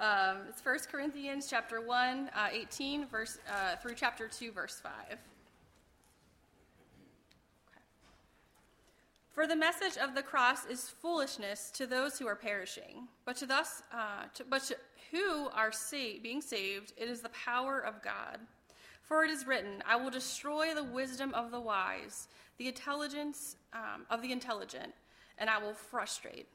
Um, it's 1 Corinthians chapter 1, uh, 18, verse, uh, through chapter 2, verse 5. Okay. For the message of the cross is foolishness to those who are perishing, but to those uh, to, but to, who are sa- being saved, it is the power of God. For it is written, I will destroy the wisdom of the wise, the intelligence um, of the intelligent, and I will frustrate.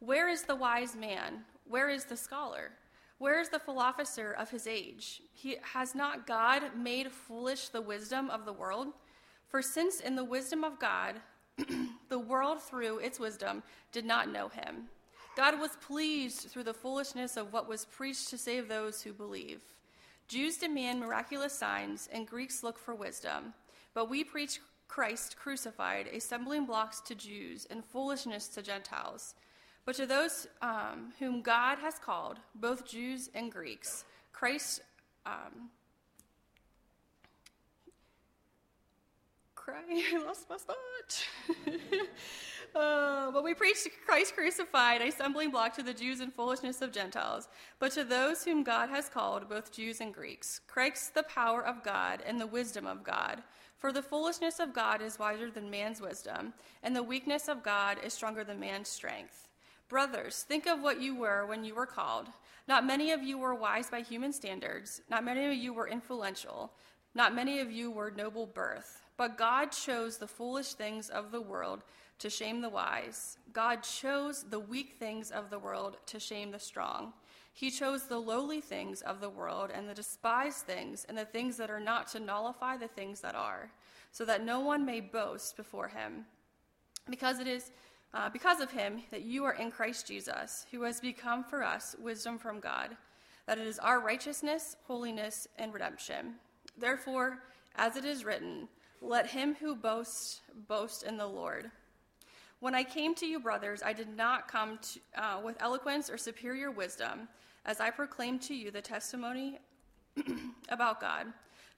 Where is the wise man? Where is the scholar? Where is the philosopher of his age? He, has not God made foolish the wisdom of the world? For since in the wisdom of God, the world through its wisdom did not know him, God was pleased through the foolishness of what was preached to save those who believe. Jews demand miraculous signs, and Greeks look for wisdom. But we preach Christ crucified, assembling blocks to Jews and foolishness to Gentiles. But to those um, whom God has called, both Jews and Greeks, Christ. Um, cry, I lost my spot. uh, but we preach Christ crucified, a stumbling block to the Jews and foolishness of Gentiles. But to those whom God has called, both Jews and Greeks, Christ the power of God and the wisdom of God. For the foolishness of God is wiser than man's wisdom, and the weakness of God is stronger than man's strength. Brothers, think of what you were when you were called. Not many of you were wise by human standards, not many of you were influential, not many of you were noble birth. But God chose the foolish things of the world to shame the wise. God chose the weak things of the world to shame the strong. He chose the lowly things of the world and the despised things and the things that are not to nullify the things that are, so that no one may boast before him. Because it is uh, because of him that you are in Christ Jesus, who has become for us wisdom from God, that it is our righteousness, holiness, and redemption. Therefore, as it is written, let him who boasts boast in the Lord. When I came to you, brothers, I did not come to, uh, with eloquence or superior wisdom, as I proclaimed to you the testimony about God.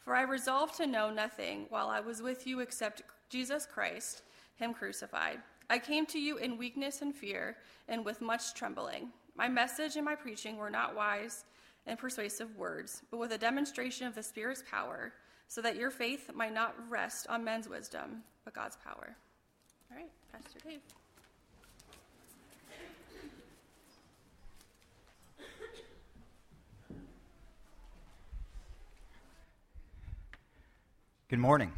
For I resolved to know nothing while I was with you except Jesus Christ, him crucified. I came to you in weakness and fear, and with much trembling. My message and my preaching were not wise and persuasive words, but with a demonstration of the Spirit's power, so that your faith might not rest on men's wisdom, but God's power. All right, Pastor Dave. Good morning.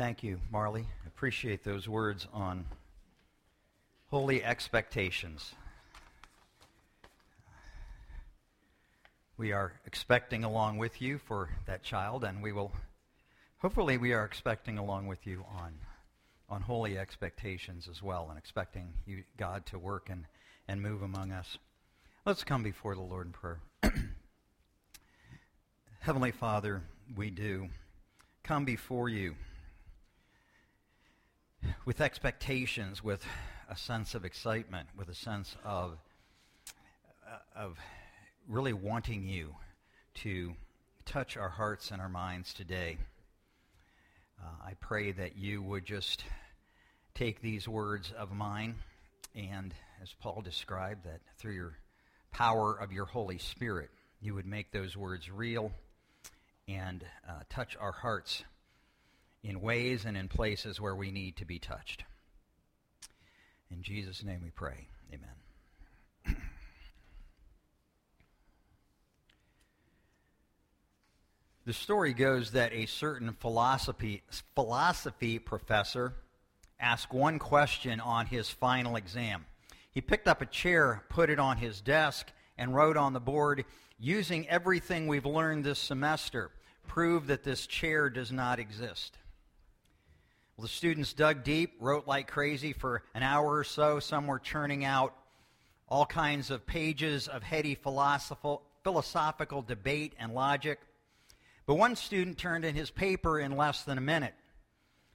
Thank you, Marley. Appreciate those words on holy expectations. We are expecting along with you for that child, and we will, hopefully, we are expecting along with you on, on holy expectations as well, and expecting you, God to work and, and move among us. Let's come before the Lord in prayer. Heavenly Father, we do come before you with expectations, with a sense of excitement, with a sense of, uh, of really wanting you to touch our hearts and our minds today. Uh, I pray that you would just take these words of mine and, as Paul described, that through your power of your Holy Spirit, you would make those words real and uh, touch our hearts in ways and in places where we need to be touched. In Jesus' name we pray. Amen. the story goes that a certain philosophy, philosophy professor asked one question on his final exam. He picked up a chair, put it on his desk, and wrote on the board, using everything we've learned this semester, prove that this chair does not exist. Well, the students dug deep, wrote like crazy for an hour or so. Some were churning out all kinds of pages of heady philosophical, philosophical debate and logic. But one student turned in his paper in less than a minute,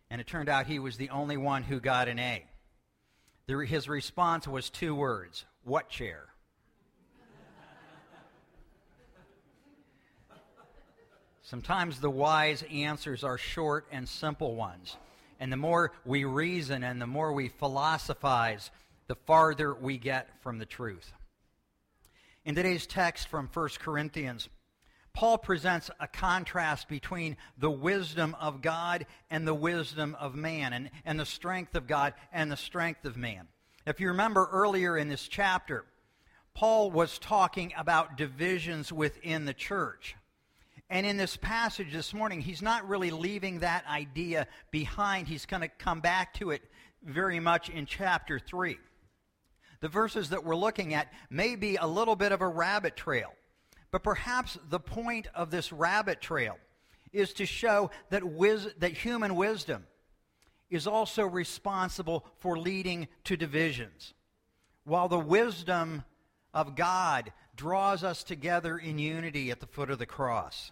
and it turned out he was the only one who got an A. his response was two words What chair? Sometimes the wise answers are short and simple ones. And the more we reason and the more we philosophize, the farther we get from the truth. In today's text from 1 Corinthians, Paul presents a contrast between the wisdom of God and the wisdom of man, and, and the strength of God and the strength of man. If you remember earlier in this chapter, Paul was talking about divisions within the church. And in this passage this morning, he's not really leaving that idea behind. He's going to come back to it very much in chapter 3. The verses that we're looking at may be a little bit of a rabbit trail, but perhaps the point of this rabbit trail is to show that, wis- that human wisdom is also responsible for leading to divisions, while the wisdom of God draws us together in unity at the foot of the cross.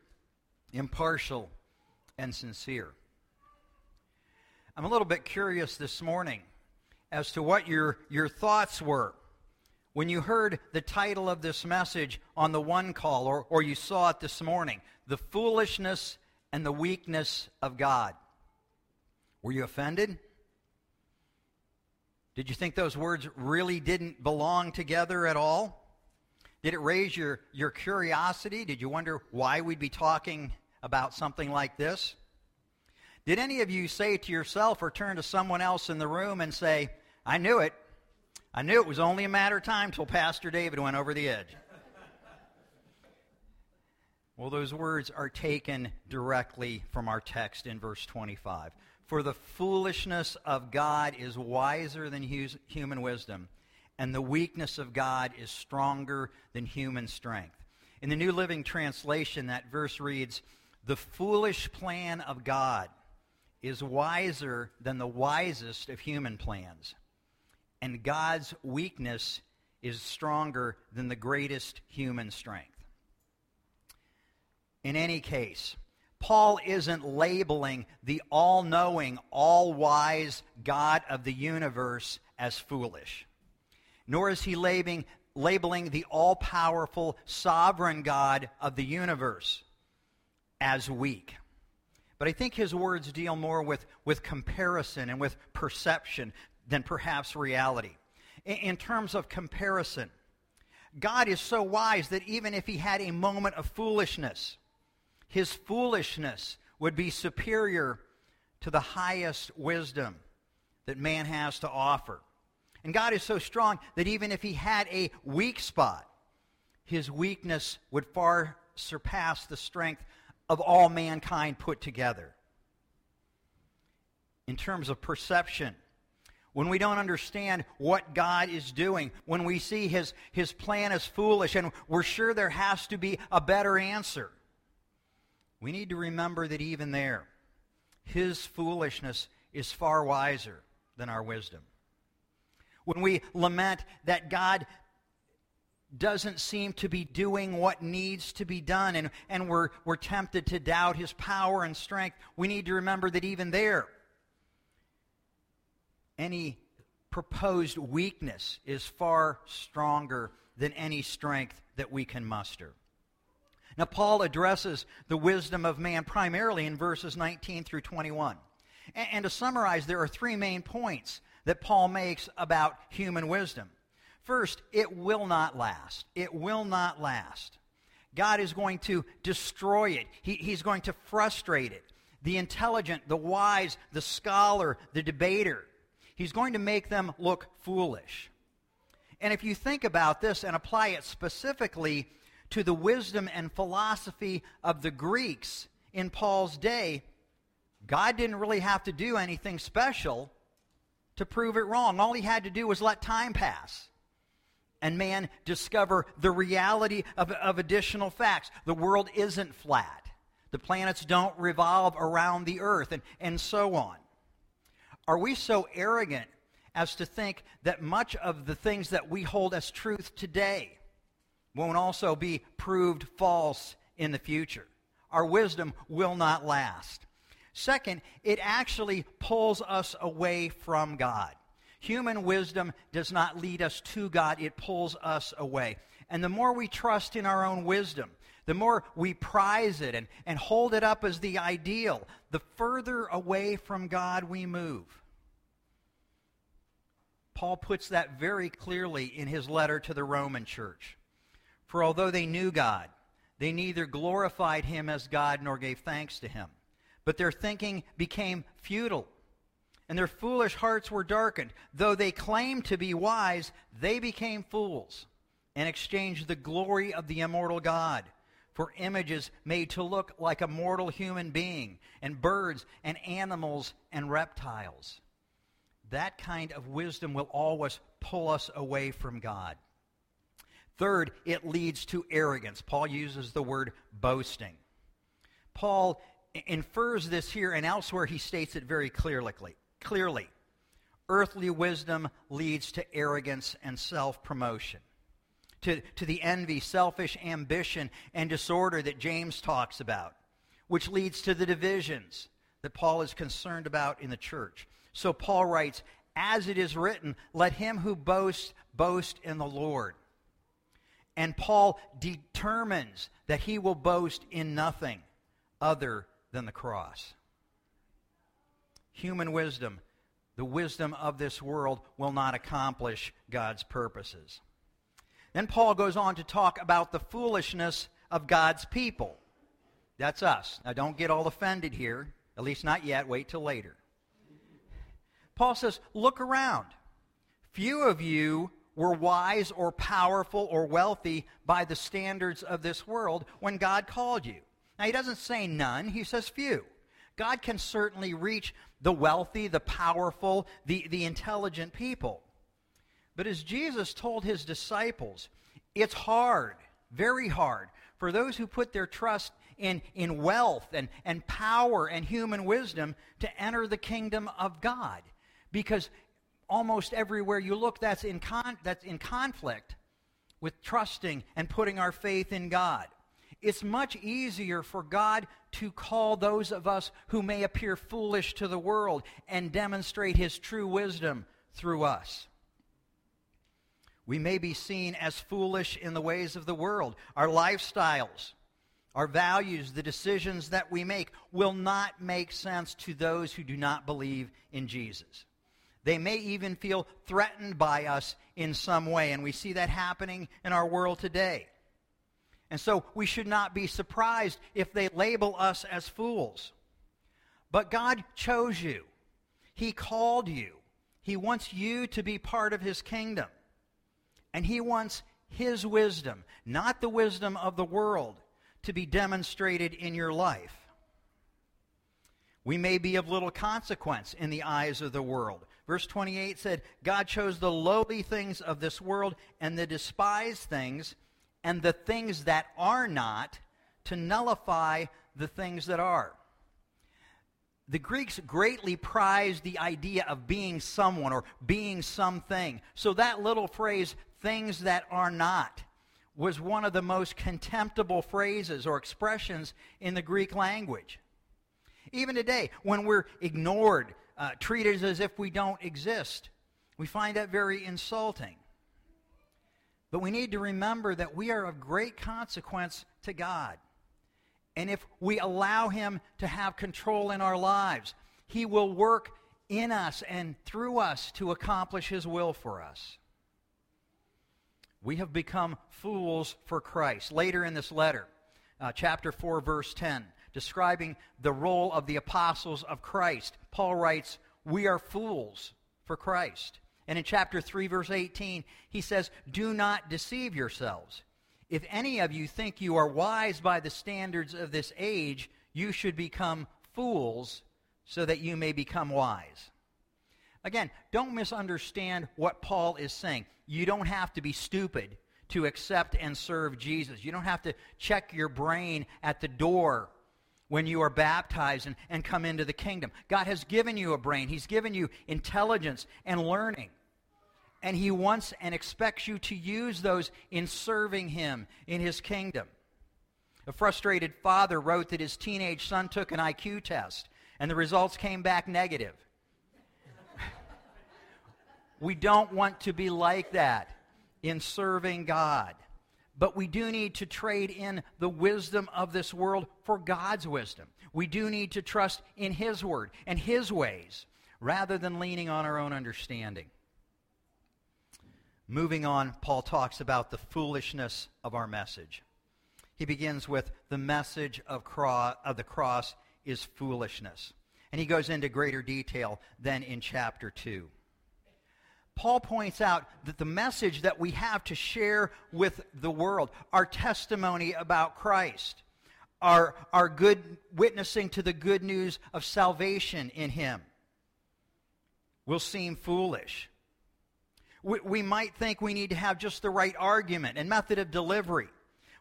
impartial and sincere. I'm a little bit curious this morning as to what your, your thoughts were when you heard the title of this message on the one call, or, or you saw it this morning The Foolishness and the Weakness of God. Were you offended? Did you think those words really didn't belong together at all? Did it raise your, your curiosity? Did you wonder why we'd be talking about something like this? Did any of you say to yourself or turn to someone else in the room and say, I knew it. I knew it was only a matter of time till Pastor David went over the edge. well, those words are taken directly from our text in verse 25. For the foolishness of God is wiser than human wisdom, and the weakness of God is stronger than human strength. In the New Living Translation, that verse reads, The foolish plan of God is wiser than the wisest of human plans and God's weakness is stronger than the greatest human strength. In any case, Paul isn't labeling the all knowing, all wise God of the universe as foolish, nor is he labeling, labeling the all powerful, sovereign God of the universe as weak. But I think his words deal more with, with comparison and with perception, than perhaps reality. In, in terms of comparison, God is so wise that even if he had a moment of foolishness, his foolishness would be superior to the highest wisdom that man has to offer. And God is so strong that even if he had a weak spot, his weakness would far surpass the strength of all mankind put together. In terms of perception, when we don't understand what God is doing, when we see his, his plan is foolish and we're sure there has to be a better answer, we need to remember that even there, his foolishness is far wiser than our wisdom. When we lament that God doesn't seem to be doing what needs to be done and, and we're, we're tempted to doubt his power and strength, we need to remember that even there, any proposed weakness is far stronger than any strength that we can muster. Now, Paul addresses the wisdom of man primarily in verses 19 through 21. And, and, to summarize, there are three main points that Paul makes about human wisdom. First, it will not last. It will not last. God is going to destroy it, he, He's going to frustrate it. The intelligent, the wise, the scholar, the debater, He's going to make them look foolish. And if you think about this and apply it specifically to the wisdom and philosophy of the Greeks in Paul's day, God didn't really have to do anything special to prove it wrong. All he had to do was let time pass. And man discover the reality of, of additional facts. The world isn't flat. The planets don't revolve around the earth, and, and so on. Are we so arrogant as to think that much of the things that we hold as truth today won't also be proved false in the future. Our wisdom will not last. Second, it actually pulls us away from God. Human wisdom does not lead us to God, it pulls us away. And the more we trust in our own wisdom, the more we prize it and, and hold it up as the ideal, the further away from God we move. Paul puts that very clearly in his letter to the Roman church. For although they knew God, they neither glorified him as God nor gave thanks to him. But their thinking became futile, and their foolish hearts were darkened. Though they claimed to be wise, they became fools and exchanged the glory of the immortal God for images made to look like a mortal human being, and birds and animals and reptiles. That kind of wisdom will always pull us away from God. Third, it leads to arrogance. Paul uses the word boasting. Paul infers this here and elsewhere he states it very clearly. Clearly, earthly wisdom leads to arrogance and self-promotion to, to the envy, selfish ambition, and disorder that James talks about, which leads to the divisions that Paul is concerned about in the church. So Paul writes, As it is written, let him who boasts boast in the Lord. And Paul determines that he will boast in nothing other than the cross. Human wisdom, the wisdom of this world, will not accomplish God's purposes. Then Paul goes on to talk about the foolishness of God's people. That's us. Now, don't get all offended here, at least not yet. Wait till later. Paul says, Look around. Few of you were wise or powerful or wealthy by the standards of this world when God called you. Now, he doesn't say none, he says few. God can certainly reach the wealthy, the powerful, the, the intelligent people. But as Jesus told his disciples, it's hard, very hard, for those who put their trust in, in wealth and, and power and human wisdom to enter the kingdom of God. Because almost everywhere you look, that's in, con- that's in conflict with trusting and putting our faith in God. It's much easier for God to call those of us who may appear foolish to the world and demonstrate his true wisdom through us. We may be seen as foolish in the ways of the world. Our lifestyles, our values, the decisions that we make will not make sense to those who do not believe in Jesus. They may even feel threatened by us in some way, and we see that happening in our world today. And so we should not be surprised if they label us as fools. But God chose you, He called you, He wants you to be part of His kingdom. And he wants his wisdom, not the wisdom of the world, to be demonstrated in your life. We may be of little consequence in the eyes of the world. Verse 28 said, God chose the lowly things of this world and the despised things and the things that are not to nullify the things that are. The Greeks greatly prized the idea of being someone or being something. So that little phrase, things that are not was one of the most contemptible phrases or expressions in the Greek language. Even today, when we're ignored, uh, treated as if we don't exist, we find that very insulting. But we need to remember that we are of great consequence to God. And if we allow Him to have control in our lives, He will work in us and through us to accomplish His will for us. We have become fools for Christ. Later in this letter, uh, chapter 4, verse 10, describing the role of the apostles of Christ, Paul writes, We are fools for Christ. And in chapter 3, verse 18, he says, Do not deceive yourselves. If any of you think you are wise by the standards of this age, you should become fools so that you may become wise. Again, don't misunderstand what Paul is saying. You don't have to be stupid to accept and serve Jesus. You don't have to check your brain at the door when you are baptized and, and come into the kingdom. God has given you a brain, He's given you intelligence and learning. And He wants and expects you to use those in serving Him in His kingdom. A frustrated father wrote that his teenage son took an IQ test, and the results came back negative. we don't want to be like that in serving God. But we do need to trade in the wisdom of this world for God's wisdom. We do need to trust in His word and His ways rather than leaning on our own understanding. Moving on, Paul talks about the foolishness of our message. He begins with the message of, cro- of the cross is foolishness. And he goes into greater detail than in chapter 2. Paul points out that the message that we have to share with the world, our testimony about Christ, our, our good witnessing to the good news of salvation in Him, will seem foolish. We, we might think we need to have just the right argument and method of delivery.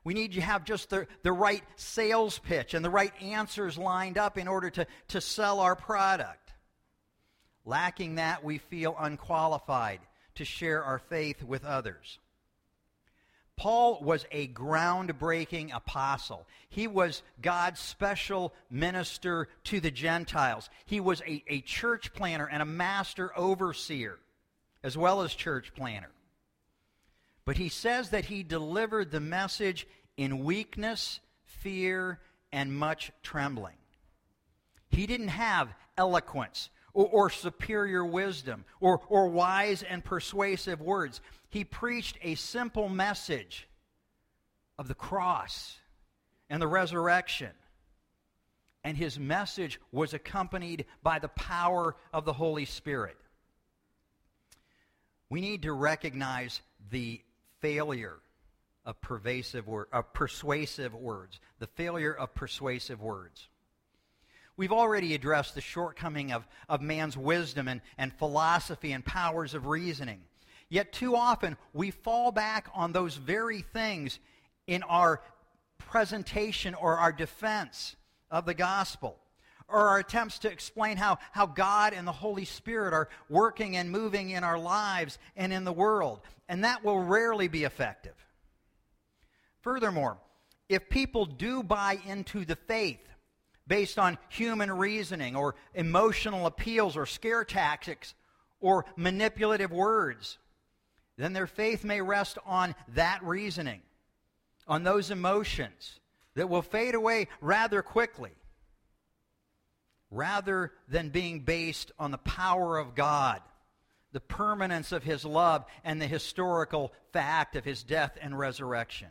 We need to have just the, the right sales pitch and the right answers lined up in order to, to sell our product. Lacking that, we feel unqualified to share our faith with others. Paul was a groundbreaking apostle. He was God's special minister to the Gentiles. He was a, a church planner and a master overseer, as well as church planner. But he says that he delivered the message in weakness, fear, and much trembling. He didn't have eloquence or, or superior wisdom or, or wise and persuasive words. He preached a simple message of the cross and the resurrection. And his message was accompanied by the power of the Holy Spirit. We need to recognize the failure of pervasive of persuasive words, the failure of persuasive words. We've already addressed the shortcoming of, of man's wisdom and, and philosophy and powers of reasoning. Yet too often we fall back on those very things in our presentation or our defense of the gospel or our attempts to explain how, how God and the Holy Spirit are working and moving in our lives and in the world. And that will rarely be effective. Furthermore, if people do buy into the faith based on human reasoning or emotional appeals or scare tactics or manipulative words, then their faith may rest on that reasoning, on those emotions that will fade away rather quickly, rather than being based on the power of God, the permanence of His love, and the historical fact of His death and resurrection.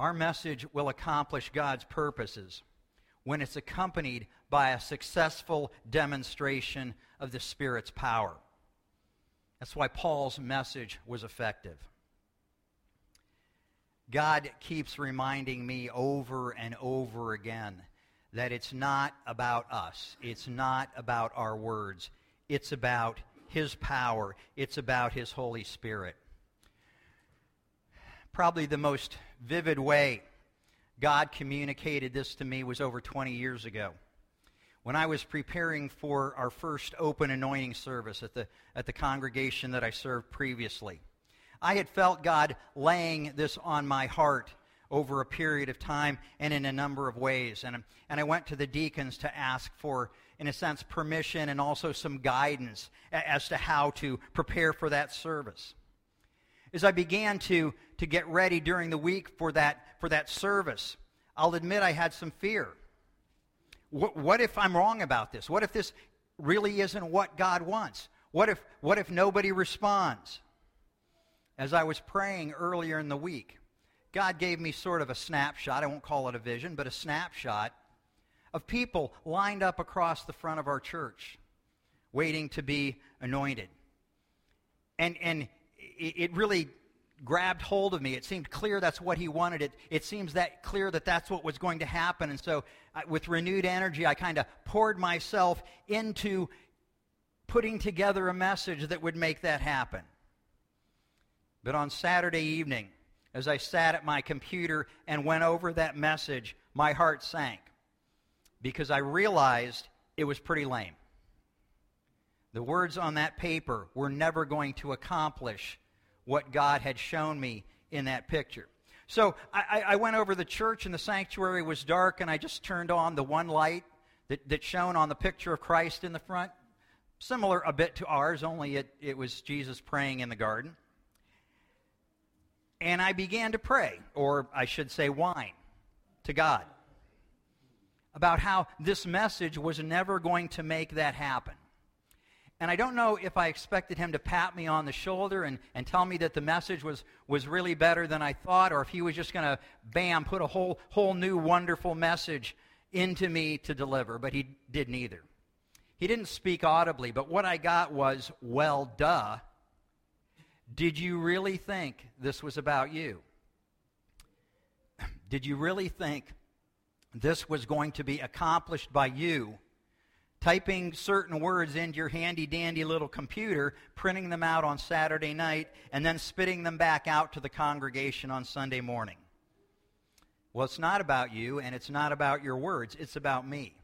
Our message will accomplish God's purposes when it's accompanied by a successful demonstration of the Spirit's power. That's why Paul's message was effective. God keeps reminding me over and over again that it's not about us. It's not about our words. It's about His power. It's about His Holy Spirit. Probably the most vivid way God communicated this to me was over 20 years ago. When I was preparing for our first open anointing service at the, at the congregation that I served previously, I had felt God laying this on my heart over a period of time and in a number of ways. And, and I went to the deacons to ask for, in a sense, permission and also some guidance as to how to prepare for that service as I began to, to get ready during the week for that, for that service, I'll admit I had some fear. What, what if I'm wrong about this? What if this really isn't what God wants? What if, what if nobody responds? As I was praying earlier in the week, God gave me sort of a snapshot. I won't call it a vision, but a snapshot of people lined up across the front of our church waiting to be anointed. And, and it really grabbed hold of me. It seemed clear that's what he wanted. It, it seems that clear that that's what was going to happen. And so, I, with renewed energy, I kind of poured myself into putting together a message that would make that happen. But on Saturday evening, as I sat at my computer and went over that message, my heart sank because I realized it was pretty lame. The words on that paper were never going to accomplish what God had shown me in that picture. So I, I, went over the church, and the sanctuary was dark, and I just turned on the one light that, that shone on the picture of Christ in the front. Similar a bit to ours, only it, it was Jesus praying in the garden. And I began to pray, or I should say, whine to God about how this message was never going to make that happen. And I don't know if I expected him to pat me on the shoulder and, and tell me that the message was, was really better than I thought, or if he was just going to, bam, put a whole, whole new wonderful message into me to deliver. But he did neither. He didn't speak audibly, but what I got was, well, duh. Did you really think this was about you? Did you really think this was going to be accomplished by you typing certain words into your handy dandy little computer, printing them out on Saturday night, and then spitting them back out to the congregation on Sunday morning. Well, it's not about you, and it's not about your words. It's about me.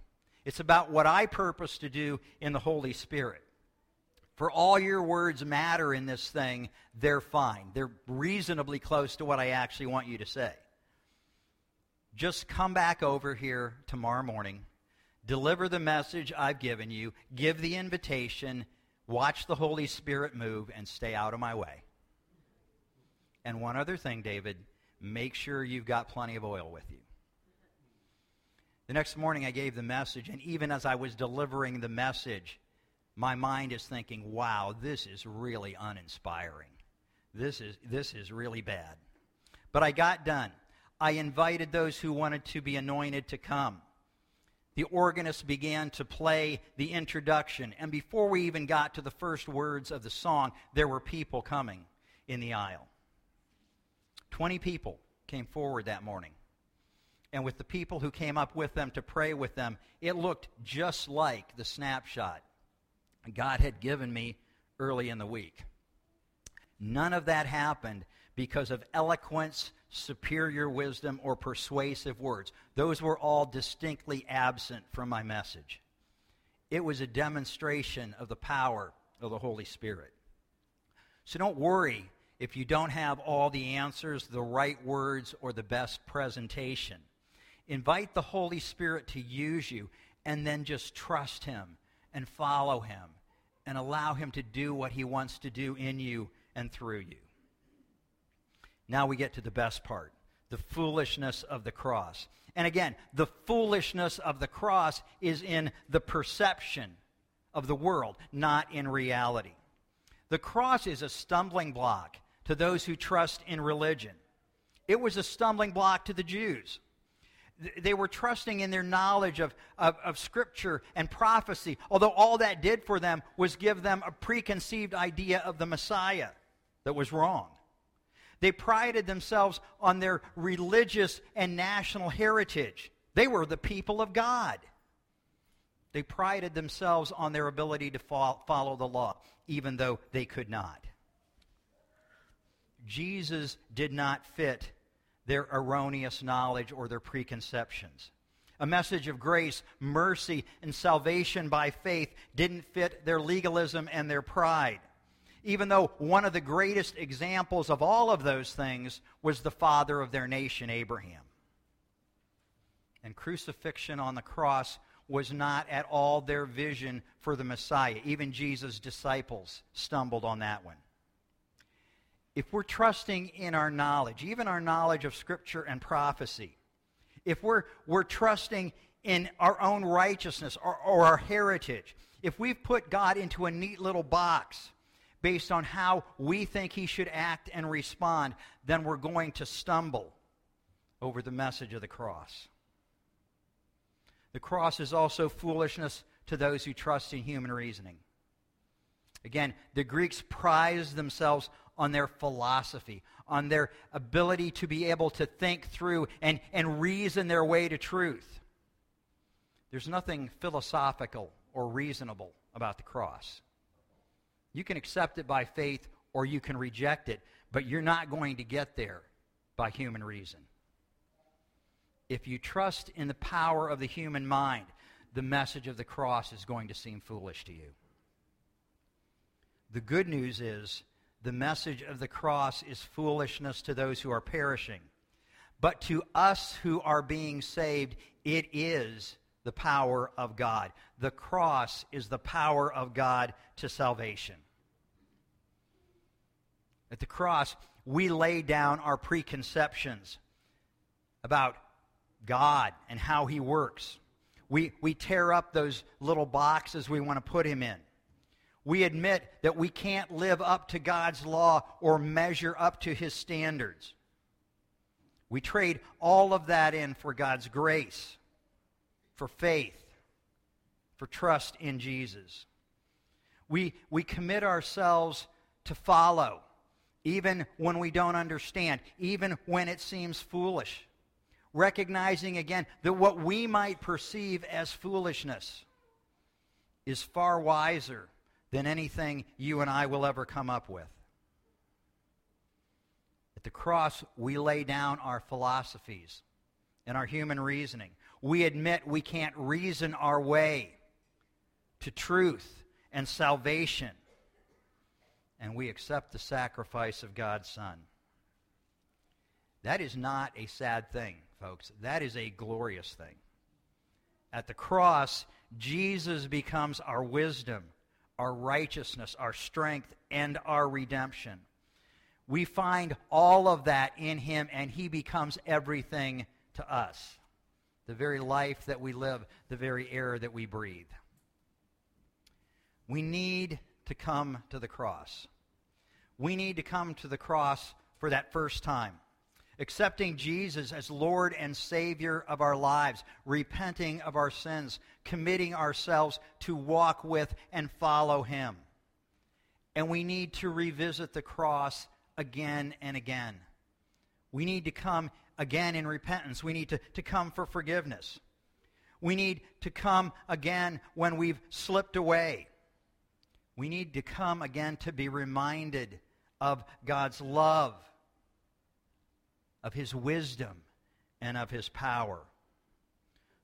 It's about what I purpose to do in the Holy Spirit. For all your words matter in this thing, they're fine. They're reasonably close to what I actually want you to say. Just come back over here tomorrow morning deliver the message I've given you, give the invitation, watch the Holy Spirit move, and stay out of my way. And one other thing, David, make sure you've got plenty of oil with you. The next morning, I gave the message, and even as I was delivering the message, my mind is thinking, wow, this is really uninspiring. This is, this is really bad. But I got done. I invited those who wanted to be anointed to come the organist began to play the introduction. And before we even got to the first words of the song, there were people coming in the aisle. Twenty people came forward that morning. And with the people who came up with them to pray with them, it looked just like the snapshot God had given me early in the week. None of that happened because of eloquence superior wisdom, or persuasive words. Those were all distinctly absent from my message. It was a demonstration of the power of the Holy Spirit. So don't worry if you don't have all the answers, the right words, or the best presentation. Invite the Holy Spirit to use you and then just trust Him and follow Him and allow Him to do what He wants to do in you and through you. Now we get to the best part the foolishness of the cross. And again, the foolishness of the cross is in the perception of the world, not in reality. The cross is a stumbling block to those who trust in religion. It was a stumbling block to the Jews. They were trusting in their knowledge of, of, of, Scripture and prophecy, although all that did for them was give them a preconceived idea of the Messiah that was wrong. They prided themselves on their religious and national heritage. They were the people of God. They prided themselves on their ability to follow the law, even though they could not. Jesus did not fit their erroneous knowledge or their preconceptions. A message of grace, mercy, and salvation by faith didn't fit their legalism and their pride even though one of the greatest examples of all of those things was the father of their nation, Abraham. And crucifixion on the cross was not at all their vision for the Messiah. Even Jesus' disciples stumbled on that one. If we're trusting in our knowledge, even our knowledge of Scripture and prophecy, if we're, we're trusting in our own righteousness or, or our heritage, if we've put God into a neat little box, based on how we think he should act and respond, then we're going to stumble over the message of the cross. The cross is also foolishness to those who trust in human reasoning. Again, the Greeks prized themselves on their philosophy, on their ability to be able to think through and, and reason their way to truth. There's nothing philosophical or reasonable about the cross. You can accept it by faith or you can reject it, but you're not going to get there by human reason. if you trust in the power of the human mind, the message of the cross is going to seem foolish to you. The good news is the message of the cross is foolishness to those who are perishing. But to us who are being saved, it is the power of God. The cross is the power of God to salvation. At the cross, we lay down our preconceptions about God and how He works. We, we tear up those little boxes we want to put Him in. We admit that we can't live up to God's law or measure up to His standards. We trade all of that in for God's grace, for faith, for trust in Jesus. We, we commit ourselves to follow, even when we don't understand, even when it seems foolish. Recognizing again that what we might perceive as foolishness is far wiser than anything you and I will ever come up with. At the cross, we lay down our philosophies and our human reasoning. We admit we can't reason our way to truth and salvation. And we accept the sacrifice of God's Son. That is not a sad thing, folks. That is a glorious thing. At the cross, Jesus becomes our wisdom, our righteousness, our strength, and our redemption. We find all of that in him, and he becomes everything to us. The very life that we live, the very air that we breathe. We need to come to the cross. We need to come to the cross for that first time. Accepting Jesus as Lord and Savior of our lives, repenting of our sins, committing ourselves to walk with and follow Him. And we need to revisit the cross again and again. We need to come again in repentance. We need to, to come for forgiveness. We need to come again when we've slipped away. We need to come again to be reminded of God's love, of His wisdom, and of His power.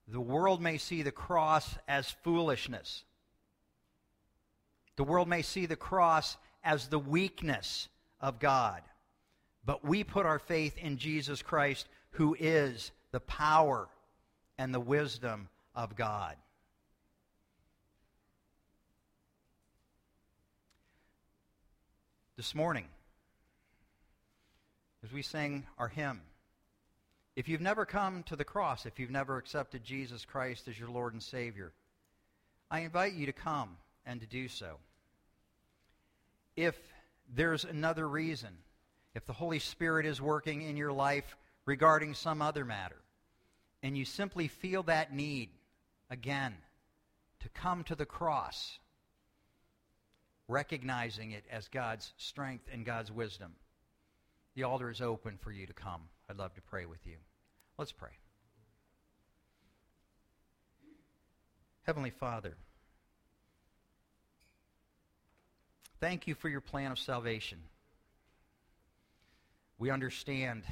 The world may see the cross as foolishness. The world may see the cross as the weakness of God. But we put our faith in Jesus Christ, who is the power and the wisdom of God. This morning, as we sing our hymn, if you've never come to the cross, if you've never accepted Jesus Christ as your Lord and Savior, I invite you to come and to do so. If there's another reason. If the Holy Spirit is working in your life regarding some other matter, and you simply feel that need, again, to come to the cross, recognizing it as God's strength and God's wisdom, the altar is open for you to come. I'd love to pray with you. Let's pray. Heavenly Father, Thank you for your plan of salvation. We understand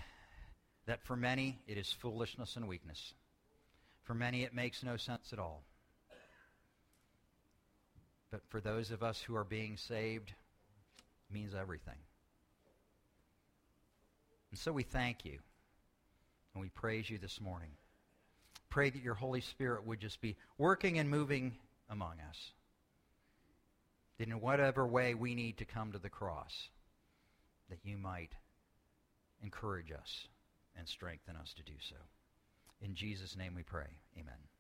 that for many it is foolishness and weakness. For many it makes no sense at all. But for those of us who are being saved, it means everything. And so we thank you and we praise you this morning. Pray that your Holy Spirit would just be working and moving among us that in whatever way we need to come to the cross, that you might encourage us and strengthen us to do so. In Jesus' name we pray. Amen.